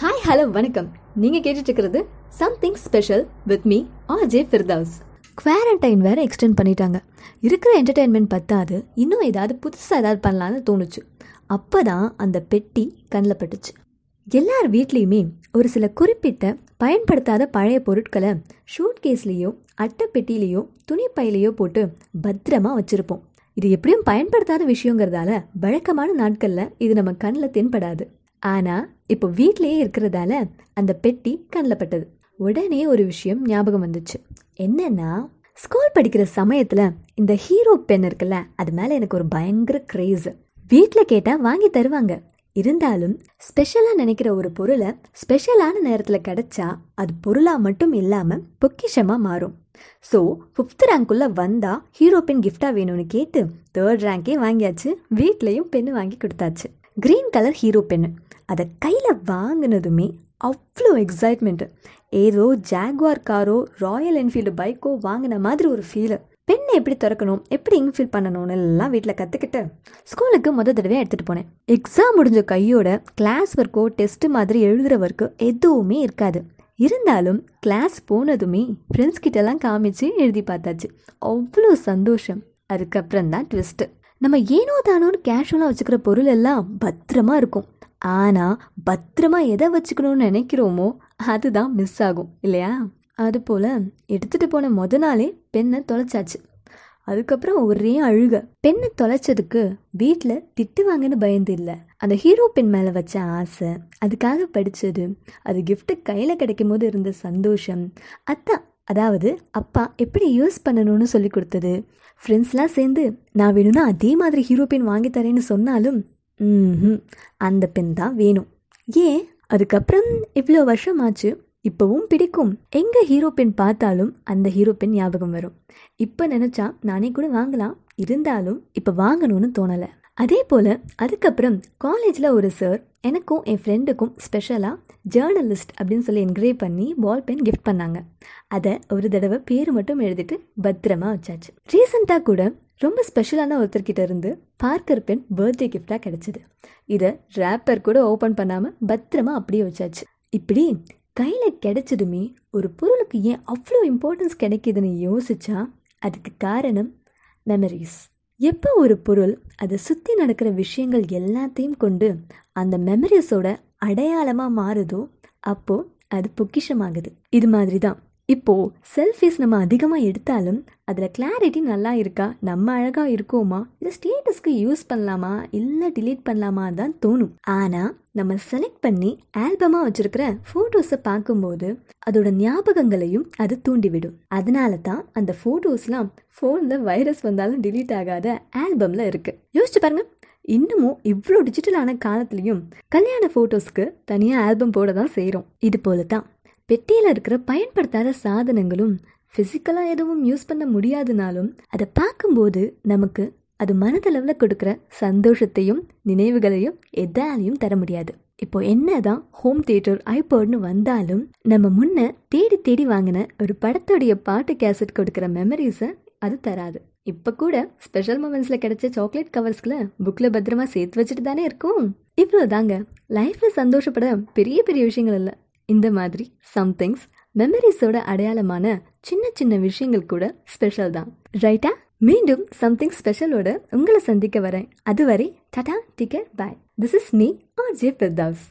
Hi hello வணக்கம். நீங்க கேட்டுட்டு இருக்கிறது something special with me RJ Firdaus quarantine வேற எக்ஸ்டெண்ட் பண்ணிட்டாங்க. இருக்கிற என்டர்டெயின்மெண்ட் பத்தாது இன்னும் ஏதாவது புதுசாக ஏதாவது பண்ணலான்னு தோணுச்சு. அப்பதான் அந்த பெட்டி கண்ணில் பட்டுச்சு. எல்லார் வீட்லேயுமே ஒரு சில குறிப்பிட்ட பயன்படுத்தாத பழைய பொருட்களை ஷூட் கேஸ்லேயோ அட்டைப்பெட்டிலேயோ துணிப்பையிலையோ போட்டு பத்திரமா வச்சுருப்போம். இது எப்படியும் பயன்படுத்தாத விஷயங்கிறதால வழக்கமான நாட்களில் இது நம்ம கண்ணில் தென்படாது. ஆனால் இப்போ வீட்லேயே இருக்கிறதால அந்த பெட்டி கண்ணில் பட்டது. உடனே ஒரு விஷயம் ஞாபகம் வந்துச்சு. என்னன்னா ஸ்கூல் படிக்கிற சமயத்தில் இந்த ஹீரோ பென் இருக்குல்ல அது மேலே எனக்கு ஒரு பயங்கர கிரேஸ் வீட்டில் கேட்டால் வாங்கி தருவாங்க. இருந்தாலும் ஸ்பெஷலாக நினைக்கிற ஒரு பொருளை ஸ்பெஷலான நேரத்தில் கிடைச்சா அது பொருளாக மட்டும் இல்லாமல் பொக்கிஷமாக மாறும். ஸோ ஃபிஃப்த் ரேங்க்குள்ளே வந்தால் ஹீரோ பென் கிஃப்டாக வேணும்னு கேட்டு தேர்ட் ரேங்கே வாங்கியாச்சு வீட்லேயும் பென்னு வாங்கி கொடுத்தாச்சு. க்ரீன் கலர் ஹீரோ பென்னு அதை கையில் வாங்கினதுமே அவ்வளோ எக்ஸைட்மெண்ட்டு ஏதோ ஜாக்வார் காரோ ராயல் என்ஃபீல்டு பைக்கோ வாங்கின மாதிரி ஒரு ஃபீலு பெண்ணை எப்படி திறக்கணும் எப்படி இன்ஃபில் பண்ணணும்னு எல்லாம் வீட்டில் கற்றுக்கிட்டு ஸ்கூலுக்கு முத தடவையாக எடுத்துகிட்டு போனேன். எக்ஸாம் முடிஞ்ச கையோட கிளாஸ் ஒர்க்கோ டெஸ்ட்டு மாதிரி எழுதுகிற ஒர்க்கோ எதுவுமே இருக்காது. இருந்தாலும் கிளாஸ் போனதுமே ஃப்ரெண்ட்ஸ் கிட்டலாம் காமிச்சு எழுதி பார்த்தாச்சு. அவ்வளோ சந்தோஷம். அதுக்கப்புறம் தான் ட்விஸ்ட்டு நம்ம ஏனோ தானோன்னு கேஷுவலாக வச்சுக்கிற பொருள் எல்லாம் பத்திரமா இருக்கும். ஆனால் பத்திரமா எதை வச்சுக்கணும்னு நினைக்கிறோமோ அதுதான் மிஸ் ஆகும் இல்லையா? அதுபோல் எடுத்துகிட்டு போன மொதல் நாளே பெண்ணை தொலைச்சாச்சு. அதுக்கப்புறம் ஒரே அழுக. பெண்ணை தொலைச்சதுக்கு வீட்டில் திட்டுவாங்கன்னு பயந்து இல்லை. அந்த ஹீரோ பெண் மேலே வச்ச ஆசை அதுக்காக படித்தது அது கிஃப்ட்டு கையில் கிடைக்கும் போது இருந்த சந்தோஷம் அதான் அதாவது அப்பா எப்படி யூஸ் பண்ணணும்னு சொல்லி கொடுத்தது. ஃப்ரெண்ட்ஸ்லாம் சேர்ந்து நான் வேணும்னா அதே மாதிரி ஹீரோ பென் வாங்கி தரேன்னு சொன்னாலும் ம் அந்த பென் தான் வேணும். ஏன்? அதுக்கப்புறம் இவ்வளோ வருஷம் ஆச்சு இப்போவும் பிடிக்கும். எங்கே ஹீரோ பென் பார்த்தாலும் அந்த ஹீரோ பென் ஞாபகம் வரும். இப்போ நினச்சா நானே கூட வாங்கலாம். இருந்தாலும் இப்போ வாங்கணும்னு தோணலை. அதே போல் அதுக்கப்புறம் காலேஜில் ஒரு சார் எனக்கும் என் ஃப்ரெண்டுக்கும் ஸ்பெஷலாக ஜேர்னலிஸ்ட் அப்படின்னு சொல்லி என்கிரேவ் பண்ணி பால் பென் கிஃப்ட் பண்ணாங்க. அதை ஒரு தடவை பேர் மட்டும் எழுதிட்டு பத்திரமா வச்சாச்சு. ரீசெண்டாக கூட ரொம்ப ஸ்பெஷலான ஒருத்தர்கிட்ட இருந்து பார்க்கர் பென் பர்த்டே கிஃப்டாக கிடச்சிது. இதை ரேப்பர் கூட ஓப்பன் பண்ணாமல் பத்திரமா அப்படியே வச்சாச்சு. இப்படி கையில் கிடைச்சதுமே ஒரு பொருளுக்கு ஏன் அவ்வளோ இம்பார்ட்டன்ஸ் கிடைக்குதுன்னு யோசிச்சா அதுக்கு காரணம் மெமரிஸ் எப்போ ஒரு பொருள் அதை சுற்றி நடக்கிற விஷயங்கள் எல்லாத்தையும் கொண்டு அந்த மெமரிஸோட அடையாளமாக மாறுதோ அப்போது அது பொக்கிஷமாகுது. இது மாதிரி தான் இப்போ செல்ஃபிஸ் நம்ம அதிகமாக எடுத்தாலும் அதில் கிளாரிட்டி நல்லா இருக்கா? நம்ம அழகாக இருக்கோமா? இல்லை ஸ்டேட்டஸ்க்கு யூஸ் பண்ணலாமா? இல்லை டிலீட் பண்ணலாமா தான் தோணும். ஆனால் நம்ம செலக்ட் பண்ணி ஆல்பமாக வச்சுருக்கிற ஃபோட்டோஸை பார்க்கும்போது அதோட ஞாபகங்களையும் அது தூண்டிவிடும். அதனால தான் அந்த ஃபோட்டோஸ்லாம் ஃபோனில் வைரஸ் வந்தாலும் டிலீட் ஆகாத ஆல்பமில் இருக்குது யோசிச்சு பாருங்கள் இன்னமும் இவ்வளோ டிஜிட்டலான காலத்துலேயும் கல்யாண ஃபோட்டோஸ்க்கு தனியாக ஆல்பம் போட தான் செய்கிறோம் இது போல தான். பெட்டியில் இருக்கிற பயன்படுத்தாத சாதனங்களும் ஃபிசிக்கலாக எதுவும் யூஸ் பண்ண முடியாதுனாலும் அதை பார்க்கும்போது நமக்கு அது மனதளவில் கொடுக்குற சந்தோஷத்தையும் நினைவுகளையும் எதாலையும் தர முடியாது. இப்போ என்னதான் ஹோம் தியேட்டர் ஐபோர்ட்னு வந்தாலும் நம்ம முன்ன தேடி தேடி வாங்கின ஒரு படத்துடைய பாட்டு கேசட் கொடுக்குற மெமரிஸை அது தராது. இப்போ கூட ஸ்பெஷல் மூமெண்ட்ஸில் கிடைச்ச சாக்லேட் கவர்ஸ்களை புக்கில் பத்திரமா சேர்த்து வச்சுட்டு தானே இருக்கும். இவ்வளோ தாங்க லைஃப்பில் சந்தோஷப்பட பெரிய பெரிய விஷயங்கள் இல்லை. இந்த மாதிரி சம்திங்ஸ் மெமரிஸோட அடையாளமான சின்ன சின்ன விஷயங்கள் கூட ஸ்பெஷல் தான். ரைட்டா மீண்டும் சம்திங் ஸ்பெஷலோட உங்களை சந்திக்க வரேன். அதுவரை tata ticket bye this is me R J Firdaus